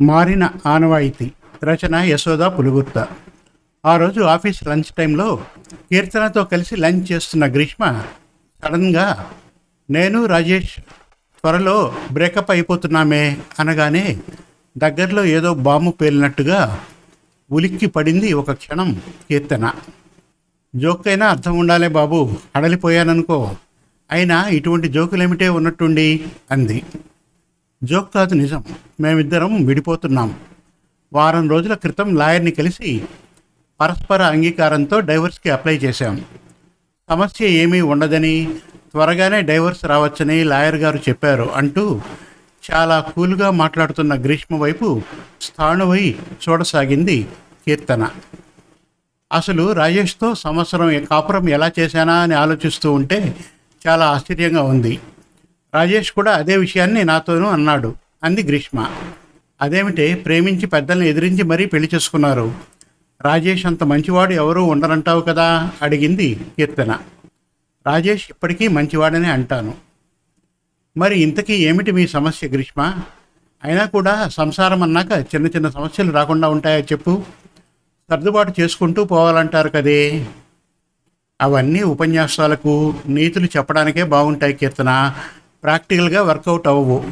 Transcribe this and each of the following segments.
మారిన ఆనవాయితీ. రచన యశోద పులుగుర్త ఆ రోజు ఆఫీస్ లంచ్ టైంలో కీర్తనతో కలిసి లంచ్ చేస్తున్న గ్రీష్మ సడన్గా నేను రాజేష్ త్వరలో బ్రేకప్ అయిపోతున్నామే అనగానే దగ్గరలో ఏదో బాంబు పేలినట్టుగా ఉలిక్కి పడింది ఒక క్షణం కీర్తన. జోక్కైనా అర్థం ఉండాలే బాబు అడలిపోయాననుకో అయినా ఇటువంటి జోకులేమిటే ఉన్నట్టుండి అంది. జోక్ కాదు నిజం. మేమిద్దరం విడిపోతున్నాం. వారం రోజుల క్రితం లాయర్ని కలిసి పరస్పర అంగీకారంతో డైవర్స్కి అప్లై చేశాం. సమస్య ఏమీ ఉండదని త్వరగానే డైవర్స్ రావచ్చని లాయర్ గారు చెప్పారు అంటూ చాలా కూల్గా మాట్లాడుతున్న గ్రీష్మ వైపు స్థాణువై చూడసాగింది కీర్తన. అసలు రాజేష్తో సంవత్సరం కాపురం ఎలా చేశానా అని ఆలోచిస్తూ ఉంటే చాలా ఆశ్చర్యంగా ఉంది. రాజేష్ కూడా అదే విషయాన్ని నాతోనూ అన్నాడు. అంది గ్రీష్మ. అదేమిటే? ప్రేమించి పెద్దల్ని ఎదిరించి మరీ పెళ్ళి చేసుకున్నారు. రాజేష్ అంత మంచివాడు ఎవరూ ఉండరంటావు కదా? అడిగింది కీర్తన. రాజేష్ ఇప్పటికీ మంచివాడనే అంటాను. మరి ఇంతకీ ఏమిటి మీ సమస్య గ్రీష్మ? అయినా కూడా సంసారం అన్నాక చిన్న చిన్న సమస్యలు రాకుండా ఉంటాయా చెప్పు? సర్దుబాటు చేసుకుంటూ పోవాలంటారు కదే? అవన్నీ ఉపన్యాసాలకు నీతులు చెప్పడానికే బాగుంటాయి కీర్తన. ప్రాక్టికల్గా వర్కౌట్ అవ్వవు.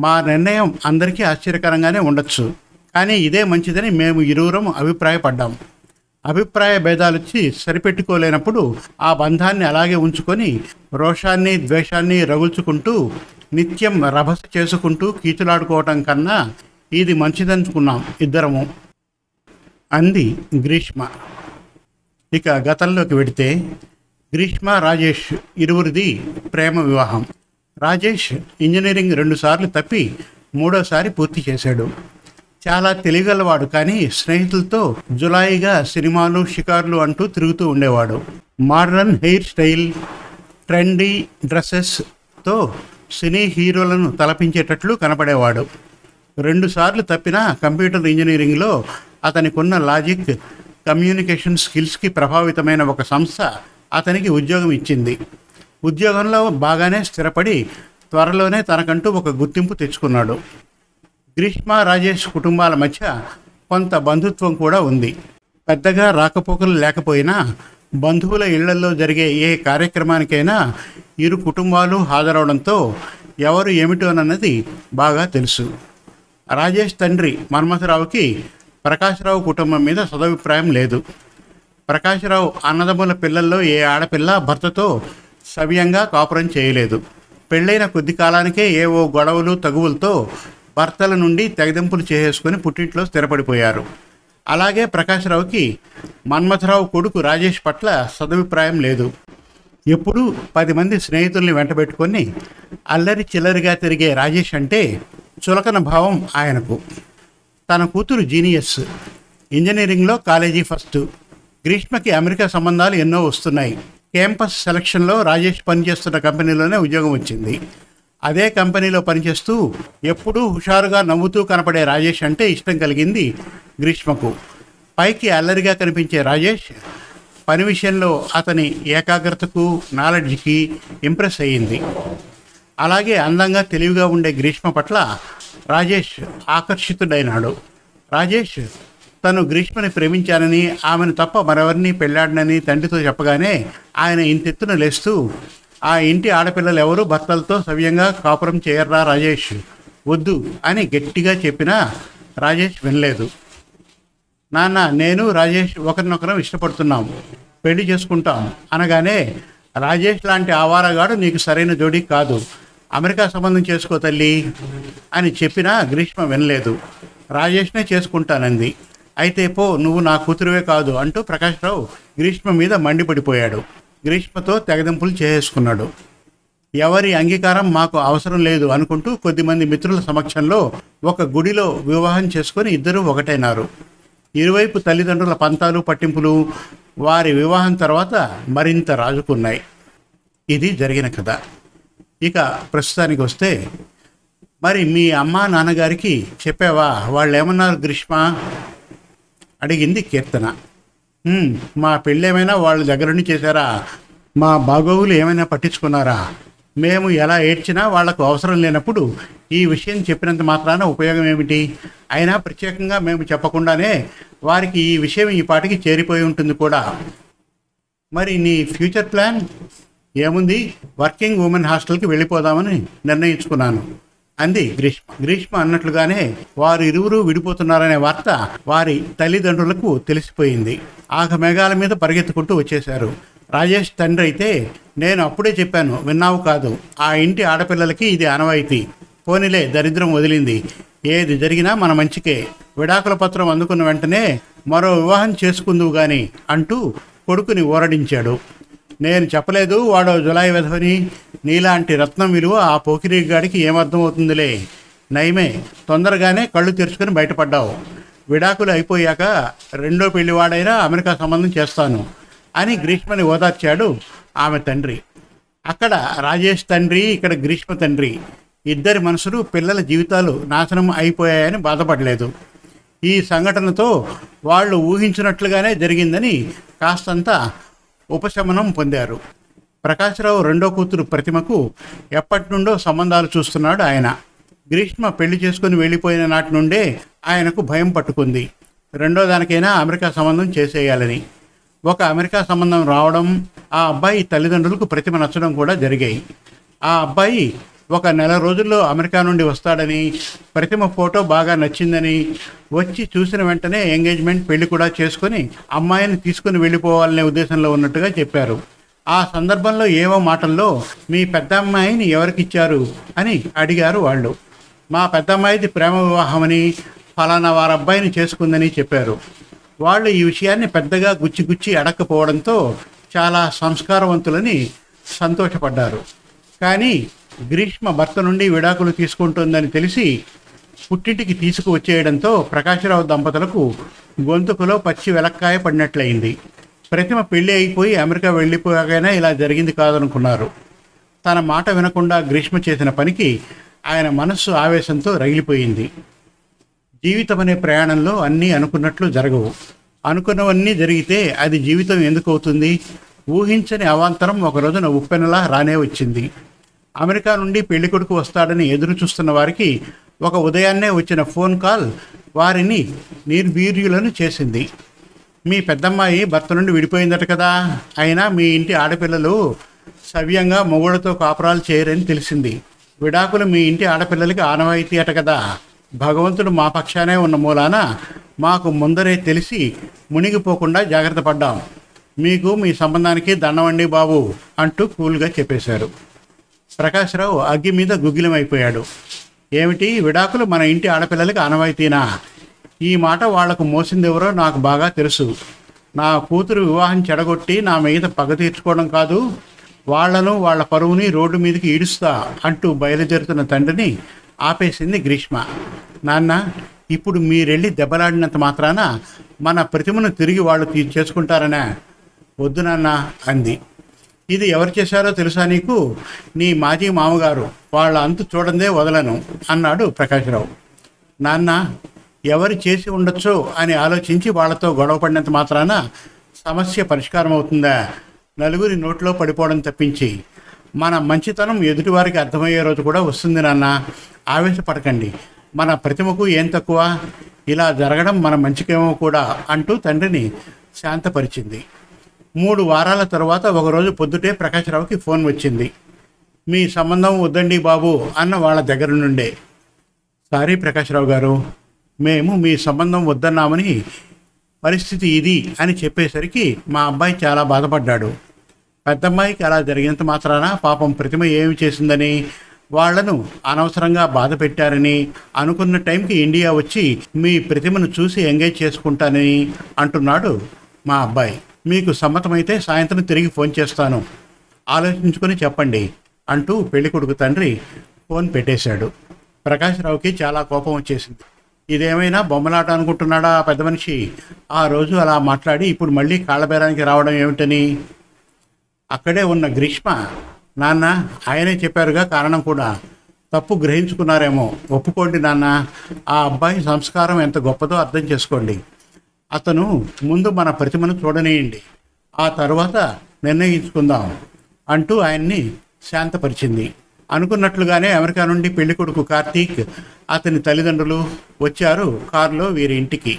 మా నిర్ణయం అందరికీ ఆశ్చర్యకరంగానే ఉండొచ్చు. కానీ ఇదే మంచిదని మేము ఇరువురం అభిప్రాయపడ్డాం. అభిప్రాయ భేదాలు వచ్చి సరిపెట్టుకోలేనప్పుడు ఆ బంధాన్ని అలాగే ఉంచుకొని రోషాన్ని ద్వేషాన్ని రగుల్చుకుంటూ నిత్యం రభస చేసుకుంటూ కీచులాడుకోవటం కన్నా ఇది మంచిదనుకున్నాం ఇద్దరము. అంది గ్రీష్మ. ఇక గతంలోకి వెడితే గ్రీష్మ రాజేష్ ఇరువురిది ప్రేమ వివాహం. రాజేష్ ఇంజనీరింగ్ రెండుసార్లు తప్పి మూడోసారి పూర్తి చేశాడు. చాలా తెలివిగలవాడు కానీ స్నేహితులతో జులాయిగా సినిమాలు షికార్లు అంటూ తిరుగుతూ ఉండేవాడు. మోడర్న్ హెయిర్ స్టైల్ ట్రెండీ డ్రెస్సెస్తో సినీ హీరోలను తలపించేటట్లు కనపడేవాడు. రెండుసార్లు తప్పిన కంప్యూటర్ ఇంజనీరింగ్లో అతనికున్న లాజిక్ కమ్యూనికేషన్ స్కిల్స్కి ప్రభావితమైన ఒక సంస్థ అతనికి ఉద్యోగం ఇచ్చింది. ఉద్యోగంలో బాగానే స్థిరపడి త్వరలోనే తనకంటూ ఒక గుర్తింపు తెచ్చుకున్నాడు. గ్రీష్మ రాజేష్ కుటుంబాల మధ్య కొంత బంధుత్వం కూడా ఉంది. పెద్దగా రాకపోకలు లేకపోయినా బంధువుల ఇళ్ళలో జరిగే ఏ కార్యక్రమానికైనా ఇరు కుటుంబాలు హాజరవడంతో ఎవరు ఏమిటోనన్నది బాగా తెలుసు. రాజేష్ తండ్రి మన్మథరావుకి ప్రకాశ్రావు కుటుంబం మీద సదభిప్రాయం లేదు. ప్రకాశ్రావు అన్నదమ్ముల పిల్లల్లో ఏ ఆడపిల్ల భర్తతో సవ్యంగా కాపురం చేయలేదు. పెళ్ళైన కొద్ది కాలానికే ఏవో గొడవలు తగువులతో భర్తల నుండి తెగదింపులు చేసేసుకుని పుట్టింట్లో స్థిరపడిపోయారు. అలాగే ప్రకాశ్రావుకి మన్మథరావు కొడుకు రాజేష్ పట్ల సదభిప్రాయం లేదు. ఎప్పుడూ పది మంది స్నేహితుల్ని వెంటబెట్టుకొని అల్లరి చిల్లరిగా తిరిగే రాజేష్ అంటే చులకన భావం ఆయనకు. తన కూతురు జీనియస్. ఇంజనీరింగ్లో కాలేజీ ఫస్ట్. గ్రీష్మకి అమెరికా సంబంధాలు ఎన్నో వస్తున్నాయి. క్యాంపస్ సెలక్షన్లో రాజేష్ పనిచేస్తున్న కంపెనీలోనే ఉద్యోగం వచ్చింది. అదే కంపెనీలో పనిచేస్తూ ఎప్పుడూ హుషారుగా నవ్వుతూ కనపడే రాజేష్ అంటే ఇష్టం కలిగింది గ్రీష్మకు. పైకి అల్లరిగా కనిపించే రాజేష్ పని విషయంలో అతని ఏకాగ్రతకు నాలెడ్జ్కి ఇంప్రెస్ అయ్యింది. అలాగే అందంగా తెలివిగా ఉండే గ్రీష్మ పట్ల రాజేష్ ఆకర్షితుడైనాడు. రాజేష్ తను గ్రీష్మని ప్రేమించానని ఆమెను తప్ప మరెవరిని పెళ్ళాడనని తండ్రితో చెప్పగానే ఆయన ఇంతెత్తున లేస్తూ ఆ ఇంటి ఆడపిల్లలు ఎవరు భర్తలతో సవ్యంగా కాపురం చేయర్రా రాజేష్ వద్దు అని గట్టిగా చెప్పినా రాజేష్ వినలేదు. నాన్న నేను రాజేష్ ఒకరినొకరం ఇష్టపడుతున్నాం పెళ్ళి చేసుకుంటాం అనగానే రాజేష్ లాంటి ఆవారగాడు నీకు సరైన జోడి కాదు అమెరికా సంబంధం చేసుకో తల్లి అని చెప్పినా గ్రీష్మ వినలేదు. రాజేష్నే చేసుకుంటానంది అయితే పో నువ్వు నా కూతురువే కాదు అంటూ ప్రకాశ్రావు గ్రీష్మ మీద మండిపడిపోయాడు. గ్రీష్మతో తెగదింపులు చేసుకున్నాడు. ఎవరి అంగీకారం మాకు అవసరం లేదు అనుకుంటూ కొద్దిమంది మిత్రుల సమక్షంలో ఒక గుడిలో వివాహం చేసుకొని ఇద్దరూ ఒకటైనారు. ఇరువైపు తల్లిదండ్రుల పంతాలు పట్టింపులు వారి వివాహం తర్వాత మరింత రాజుకున్నాయి. ఇది జరిగిన కథ. ఇక ప్రస్తుతానికి వస్తే మరి మీ అమ్మా నాన్నగారికి చెప్పావా? వాళ్ళు ఏమన్నారు గ్రీష్మ? అడిగింది కీర్తన. మా పెళ్ళేమైనా వాళ్ళ దగ్గరుండి చేశారా? మా బాగోగులు ఏమైనా పట్టించుకున్నారా? మేము ఎలా ఏడ్చినా వాళ్ళకు అవసరం లేనప్పుడు ఈ విషయం చెప్పినంత మాత్రాన ఉపయోగం ఏమిటి? అయినా ప్రత్యేకంగా మేము చెప్పకుండానే వారికి ఈ విషయం ఈ పాటికి చేరిపోయి ఉంటుంది కూడా. మరి నీ ఫ్యూచర్ ప్లాన్? ఏముంది? వర్కింగ్ ఉమెన్ హాస్టల్కి వెళ్ళిపోదామని నిర్ణయించుకున్నాను. అంది గ్రీష్మ. గ్రీష్మ అన్నట్లుగానే వారు ఇరువురు విడిపోతున్నారనే వార్త వారి తల్లిదండ్రులకు తెలిసిపోయింది. ఆగ మేఘాల మీద పరిగెత్తుకుంటూ వచ్చేశారు. రాజేష్ తండ్రి అయితే నేను అప్పుడే చెప్పాను విన్నావు కాదు. ఆ ఇంటి ఆడపిల్లలకి ఇది ఆనవాయితీ. పోనీలే దరిద్రం వదిలింది. ఏది జరిగినా మన మంచికే. విడాకుల పత్రం అందుకున్న వెంటనే మరో వివాహం చేసుకుందువు గాని అంటూ కొడుకుని ఊరడించాడు నేను చెప్పలేదు వాడో జులాయి వెధవని. నీలాంటి రత్నం విలువ ఆ పోకిరిగాడికి ఏమర్థమవుతుందిలే? నయమే తొందరగానే కళ్ళు తెరుచుకొని బయటపడ్డావు. విడాకులు అయిపోయాక రెండో పెళ్ళివాడైనా అమెరికా సంబంధం చేస్తాను అని గ్రీష్మని ఓదార్చాడు ఆమె తండ్రి. అక్కడ రాజేష్ తండ్రి ఇక్కడ గ్రీష్మ తండ్రి. ఇద్దరి మనసులు పిల్లల జీవితాలు నాశనం అయిపోయాయని బాధపడలేదు. ఈ సంఘటనతో వాళ్ళు ఊహించినట్లుగానే జరిగిందని కాస్తంత ఉపశమనం పొందారు. ప్రకాశ్రావు రెండో కూతురు ప్రతిమకు ఎప్పటి నుండో సంబంధాలు చూస్తున్నాడు ఆయన. గ్రీష్మ పెళ్ళి చేసుకుని వెళ్ళిపోయిన నాటి నుండే ఆయనకు భయం పట్టుకుంది. రెండో దానికైనా అమెరికా సంబంధం చేసేయాలని. ఒక అమెరికా సంబంధం రావడం ఆ అబ్బాయి తల్లిదండ్రులకు ప్రతిమ నచ్చడం కూడా జరిగాయి. ఆ అబ్బాయి ఒక నెల రోజుల్లో అమెరికా నుండి వస్తాడని ప్రతిమ ఫోటో బాగా నచ్చిందని వచ్చి చూసిన వెంటనే ఎంగేజ్మెంట్ పెళ్ళి కూడా చేసుకొని అమ్మాయిని తీసుకుని వెళ్ళిపోవాలనే ఉద్దేశంలో ఉన్నట్టుగా చెప్పారు. ఆ సందర్భంలో ఏవో మాటల్లో మీ పెద్ద అమ్మాయిని ఎవరికిచ్చారు? అని అడిగారు వాళ్ళు. మా పెద్దమ్మాయిది ప్రేమ వివాహమని ఫలానా వారి అబ్బాయిని చేసుకుందని చెప్పారు. వాళ్ళు ఈ విషయాన్ని పెద్దగా గుచ్చి గుచ్చి అడక్కపోవడంతో చాలా సంస్కారవంతులని సంతోషపడ్డారు. కానీ గ్రీష్మ భర్త నుండి విడాకులు తీసుకుంటుందని తెలిసి పుట్టింటికి తీసుకువచ్చేయడంతో ప్రకాశరావు దంపతులకు గొంతుకులో పచ్చి వెలక్కాయ పడినట్లయింది. ప్రతిమ పెళ్ళి అయిపోయి అమెరికా వెళ్ళిపోయాకైనా ఇలా జరిగింది కాదనుకున్నారు. తన మాట వినకుండా గ్రీష్మ చేసిన పనికి ఆయన మనస్సు ఆవేశంతో రగిలిపోయింది. జీవితం అనే ప్రయాణంలో అన్నీ అనుకున్నట్లు జరగవు. అనుకున్నవన్నీ జరిగితే అది జీవితం ఎందుకు అవుతుంది? ఊహించని అవాంతరం ఒక రోజున ఉప్పెనలా రానే వచ్చింది. అమెరికా నుండి పెళ్ళి కొడుకు వస్తాడని ఎదురు చూస్తున్న వారికి ఒక ఉదయాన్నే వచ్చిన ఫోన్ కాల్ వారిని నిర్వీర్యులను చేసింది. మీ పెద్దమ్మాయి భర్త నుండి విడిపోయిందట కదా. అయినా మీ ఇంటి ఆడపిల్లలు సవ్యంగా మొగుడుతో కాపురాలు చేయరని తెలిసింది. విడాకులు మీ ఇంటి ఆడపిల్లలకి ఆనవాయితీ అట కదా. భగవంతుడు మా పక్షానే ఉన్న మూలాన మాకు ముందరే తెలిసి మునిగిపోకుండా జాగ్రత్త పడ్డాం. మీకు మీ సంబంధానికి దండవండి బాబు అంటూ కూల్గా చెప్పేశారు. ప్రకాశ్రావు అగ్గి మీద గుగ్గిలమైపోయాడు. ఏమిటి? విడాకులు మన ఇంటి ఆడపిల్లలకి ఆనవాయితీనా? ఈ మాట వాళ్ళకు మోసిందెవరో నాకు బాగా తెలుసు. నా కూతురు వివాహం చెడగొట్టి నా మీద పగ తీర్చుకోవడం కాదు వాళ్ళను వాళ్ళ పరువుని రోడ్డు మీదకి ఈడుస్తా అంటూ బయలుదేరుతున్న తండ్రిని ఆపేసింది గ్రీష్మ. నాన్న ఇప్పుడు మీరెళ్ళి దెబ్బలాడినంత మాత్రాన మన ప్రతిమను తిరిగి వాళ్ళు తీ వద్దు నాన్న అంది. ఇది ఎవరు చేశారో తెలుసా నీకు? నీ మాజీ మామగారు. వాళ్ళ అంతు చూడందే వదలను అన్నాడు ప్రకాశ్రావు. నాన్న ఎవరు చేసి ఉండొచ్చు అని ఆలోచించి వాళ్ళతో గొడవ పడినంత మాత్రాన సమస్య పరిష్కారం అవుతుందా? నలుగురి నోట్లో పడిపోవడం తప్పించి మన మంచితనం ఎదుటివారికి అర్థమయ్యే రోజు కూడా వస్తుంది నాన్న. ఆవేశపడకండి. మన ప్రతిమకు ఏం తక్కువ? ఇలా జరగడం మన మంచికేమో కూడా అంటూ తండ్రిని శాంతపరిచింది. మూడు వారాల తర్వాత ఒకరోజు పొద్దుటే ప్రకాశ్రావుకి ఫోన్ వచ్చింది. మీ సంబంధం వద్దండి బాబు అన్న వాళ్ళ దగ్గర నుండే. సారీ ప్రకాశ్రావు గారు. మేము మీ సంబంధం వద్దన్నామని పరిస్థితి ఇది అని చెప్పేసరికి మా అబ్బాయి చాలా బాధపడ్డాడు. పెద్దమ్మాయికి అలా జరిగినంత మాత్రాన పాపం ప్రతిమ ఏమి చేసిందని వాళ్ళను అనవసరంగా బాధ పెట్టారని అనుకున్న టైంకి ఇండియా వచ్చి మీ ప్రతిమను చూసి ఎంగేజ్ చేసుకుంటానని అంటున్నాడు మా అబ్బాయి. మీకు సమ్మతమైతే సాయంత్రం తిరిగి ఫోన్ చేస్తాను. ఆలోచించుకొని చెప్పండి అంటూ పెళ్ళి కొడుకు తండ్రి ఫోన్ పెట్టేశాడు. ప్రకాశ్రావుకి చాలా కోపం వచ్చేసింది. ఇదేమైనా బొమ్మలాట అనుకుంటున్నాడా ఆ పెద్ద మనిషి? ఆ రోజు అలా మాట్లాడి ఇప్పుడు మళ్ళీ కాళ్ళబేరానికి రావడం ఏమిటని? అక్కడే ఉన్న గ్రీష్మ నాన్న ఆయనే చెప్పారుగా కారణం కూడా. తప్పు గ్రహించుకున్నారేమో. ఒప్పుకోండి నాన్న. ఆ అబ్బాయి సంస్కారం ఎంత గొప్పదో అర్థం చేసుకోండి. అతను ముందు మన ప్రతిమను చూడనేయండి. ఆ తర్వాత నిర్ణయించుకుందాం అంటూ ఆయన్ని శాంతపరిచింది. అనుకున్నట్లుగానే అమెరికా నుండి పెళ్ళి కొడుకు కార్తీక్ అతని తల్లిదండ్రులు వచ్చారు కారులో వీరి ఇంటికి.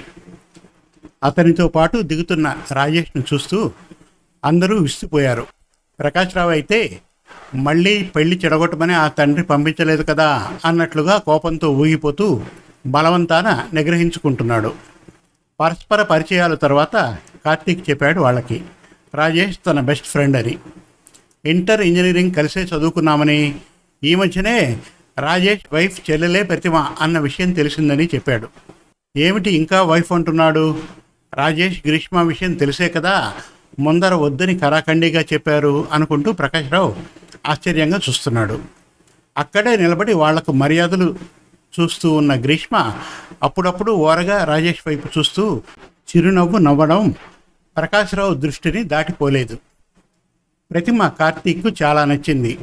అతనితో పాటు దిగుతున్న రాజేష్ను చూస్తూ అందరూ విసిపోయారు. ప్రకాశ్రావు అయితే మళ్ళీ పెళ్ళి చెడగొట్టమని ఆ తండ్రి పంపించలేదు కదా అన్నట్లుగా కోపంతో ఊగిపోతూ బలవంతాన నిగ్రహించుకుంటున్నాడు. పరస్పర పరిచయాల తర్వాత కార్తీక్ చెప్పాడు వాళ్ళకి రాజేష్ తన బెస్ట్ ఫ్రెండ్ అని. ఇంటర్ ఇంజనీరింగ్ కలిసే చదువుకున్నామని ఈ మధ్యనే రాజేష్ వైఫ్ చెల్లెలే ప్రతిమ అన్న విషయం తెలిసిందని చెప్పాడు. ఏమిటి ఇంకా వైఫ్ అంటున్నాడు? రాజేష్ గ్రీష్మ విషయం తెలిసే కదా? ముందర వద్దని కరాఖండిగా చెప్పారు అనుకుంటూ ప్రకాశ్రావు ఆశ్చర్యంగా చూస్తున్నాడు. అక్కడే నిలబడి వాళ్ళకు మర్యాదలు చూస్తూ ఉన్న గ్రీష్మ అప్పుడప్పుడు ఓరగా రాజేష్ వైపు చూస్తూ చిరునవ్వు నవ్వడం ప్రకాశ్రావు దృష్టిని దాటిపోలేదు. ప్రతిమ కార్తీక్కు చాలా నచ్చింది.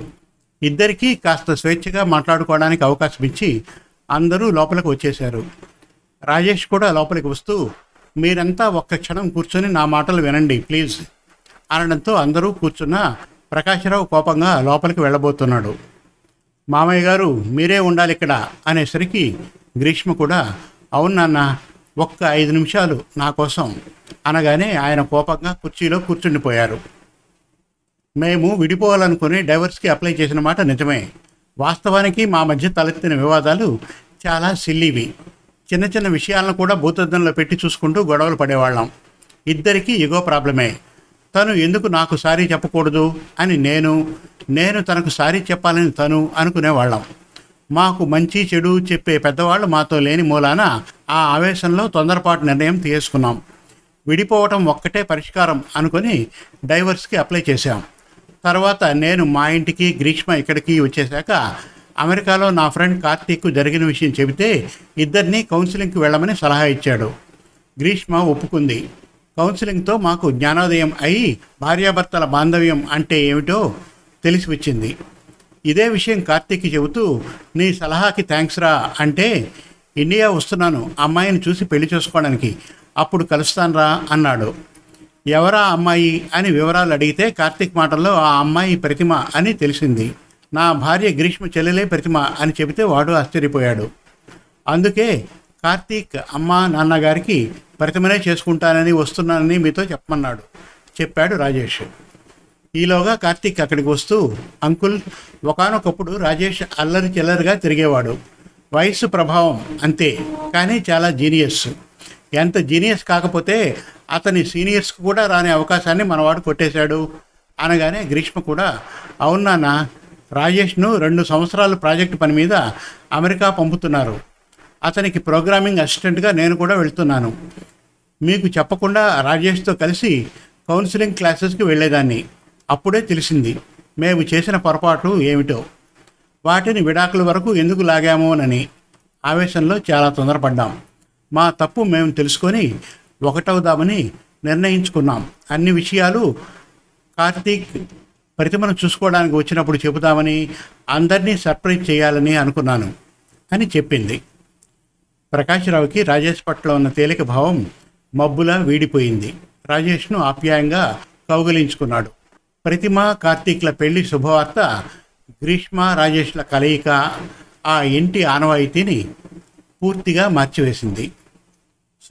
ఇద్దరికీ కాస్త స్వేచ్ఛగా మాట్లాడుకోవడానికి అవకాశం ఇచ్చి అందరూ లోపలికి వచ్చేశారు. రాజేష్ కూడా లోపలికి వస్తూ మీరంతా ఒక్క క్షణం కూర్చొని నా మాటలు వినండి ప్లీజ్. అనడంతో అందరూ కూర్చున్న ప్రకాశ్రావు కోపంగా లోపలికి వెళ్ళబోతున్నాడు. మామయ్య గారు మీరే ఉండాలి ఇక్కడ అనేసరికి గ్రీష్మ కూడా అవును నాన్న ఒక్క ఐదు నిమిషాలు నా కోసం అనగానే ఆయన కోపంగా కుర్చీలో కూర్చుండిపోయారు. మేము విడిపోవాలనుకుని డైవర్స్కి అప్లై చేసిన మాట నిజమే. వాస్తవానికి మా మధ్య తలెత్తిన వివాదాలు చాలా సిల్లివి. చిన్న చిన్న విషయాలను కూడా భూతద్దంలో పెట్టి చూసుకుంటూ గొడవలు పడేవాళ్ళం. ఇద్దరికీ ఎగో ప్రాబ్లమే. తను ఎందుకు నాకు సారీ చెప్పకూడదు అని నేను నేను తనకు సారీ చెప్పాలని తను అనుకునేవాళ్ళం. మాకు మంచి చెడు చెప్పే పెద్దవాళ్ళు మాతో లేని మూలాన ఆ ఆవేశంలో తొందరపాటు నిర్ణయం తీసుకున్నాం. విడిపోవటం ఒక్కటే పరిష్కారం అనుకొని డైవర్స్కి అప్లై చేశాం. తర్వాత నేను మా ఇంటికి గ్రీష్మ ఇక్కడికి వచ్చేసాక అమెరికాలో నా ఫ్రెండ్ కార్తీక్ జరిగిన విషయం చెబితే ఇద్దరిని కౌన్సిలింగ్కి వెళ్ళమని సలహా ఇచ్చాడు. గ్రీష్మ ఒప్పుకుంది. కౌన్సిలింగ్తో మాకు జ్ఞానోదయం అయి భార్యాభర్తల బాంధవ్యం అంటే ఏమిటో తెలిసి వచ్చింది. ఇదే విషయం కార్తీక్కి చెబుతూ నీ సలహాకి థ్యాంక్స్ రా అంటే ఇండియా వస్తున్నాను అమ్మాయిని చూసి పెళ్ళి చేసుకోవడానికి అప్పుడు కలుస్తానురా అన్నాడు. ఎవరా అమ్మాయి అని వివరాలు అడిగితే కార్తీక్ మాటల్లో ఆ అమ్మాయి ప్రతిమ అని తెలిసింది. నా భార్య గ్రీష్మ చెల్లెలే ప్రతిమ అని చెబితే వాడు ఆశ్చర్యపోయాడు. అందుకే కార్తీక్ అమ్మ నాన్నగారికి ప్రతిమనే చేసుకుంటానని వస్తున్నానని మీతో చెప్పమన్నాడు చెప్పాడు రాజేష్. ఈలోగా కార్తీక్ అక్కడికి వస్తూ అంకుల్ ఒకానొకప్పుడు రాజేష్ అల్లరి చిల్లరిగా తిరిగేవాడు. వయస్సు ప్రభావం అంతే కానీ చాలా జీనియస్. ఎంత జీనియస్ కాకపోతే అతని సీనియర్స్కి కూడా రాని అవకాశాన్ని మనవాడు కొట్టేశాడు. అనగానే గ్రీష్మ కూడా అవునాన్న రాజేష్ను రెండు సంవత్సరాలు ప్రాజెక్టు పని మీద అమెరికా పంపుతున్నారు. అతనికి ప్రోగ్రామింగ్ అసిస్టెంట్గా నేను కూడా వెళ్తున్నాను. మీకు చెప్పకుండా రాజేష్తో కలిసి కౌన్సిలింగ్ క్లాసెస్కి వెళ్ళేదాన్ని. అప్పుడే తెలిసింది మేము చేసిన పొరపాటు ఏమిటో. వాటిని విడాకుల వరకు ఎందుకు లాగామోనని ఆవేశంలో చాలా తొందరపడ్డాం. మా తప్పు మేము తెలుసుకొని ఒకటవుదామని నిర్ణయించుకున్నాం. అన్ని విషయాలు కార్తీక్ ప్రతిమను చూసుకోవడానికి వచ్చినప్పుడు చెబుదామని అందరినీ సర్ప్రైజ్ చేయాలని అనుకున్నాను అని చెప్పింది. ప్రకాశ్రావుకి రాజేష్ పట్ల ఉన్న తేలిక భావం మబ్బులా వీడిపోయింది. రాజేష్ను ఆప్యాయంగా కౌగిలించుకున్నాడు. ప్రతిమ కార్తీక్ల పెళ్ళి శుభవార్త గ్రీష్మ రాజేష్ల కలయిక ఆ ఇంటి ఆనవాయితీని పూర్తిగా మార్చివేసింది.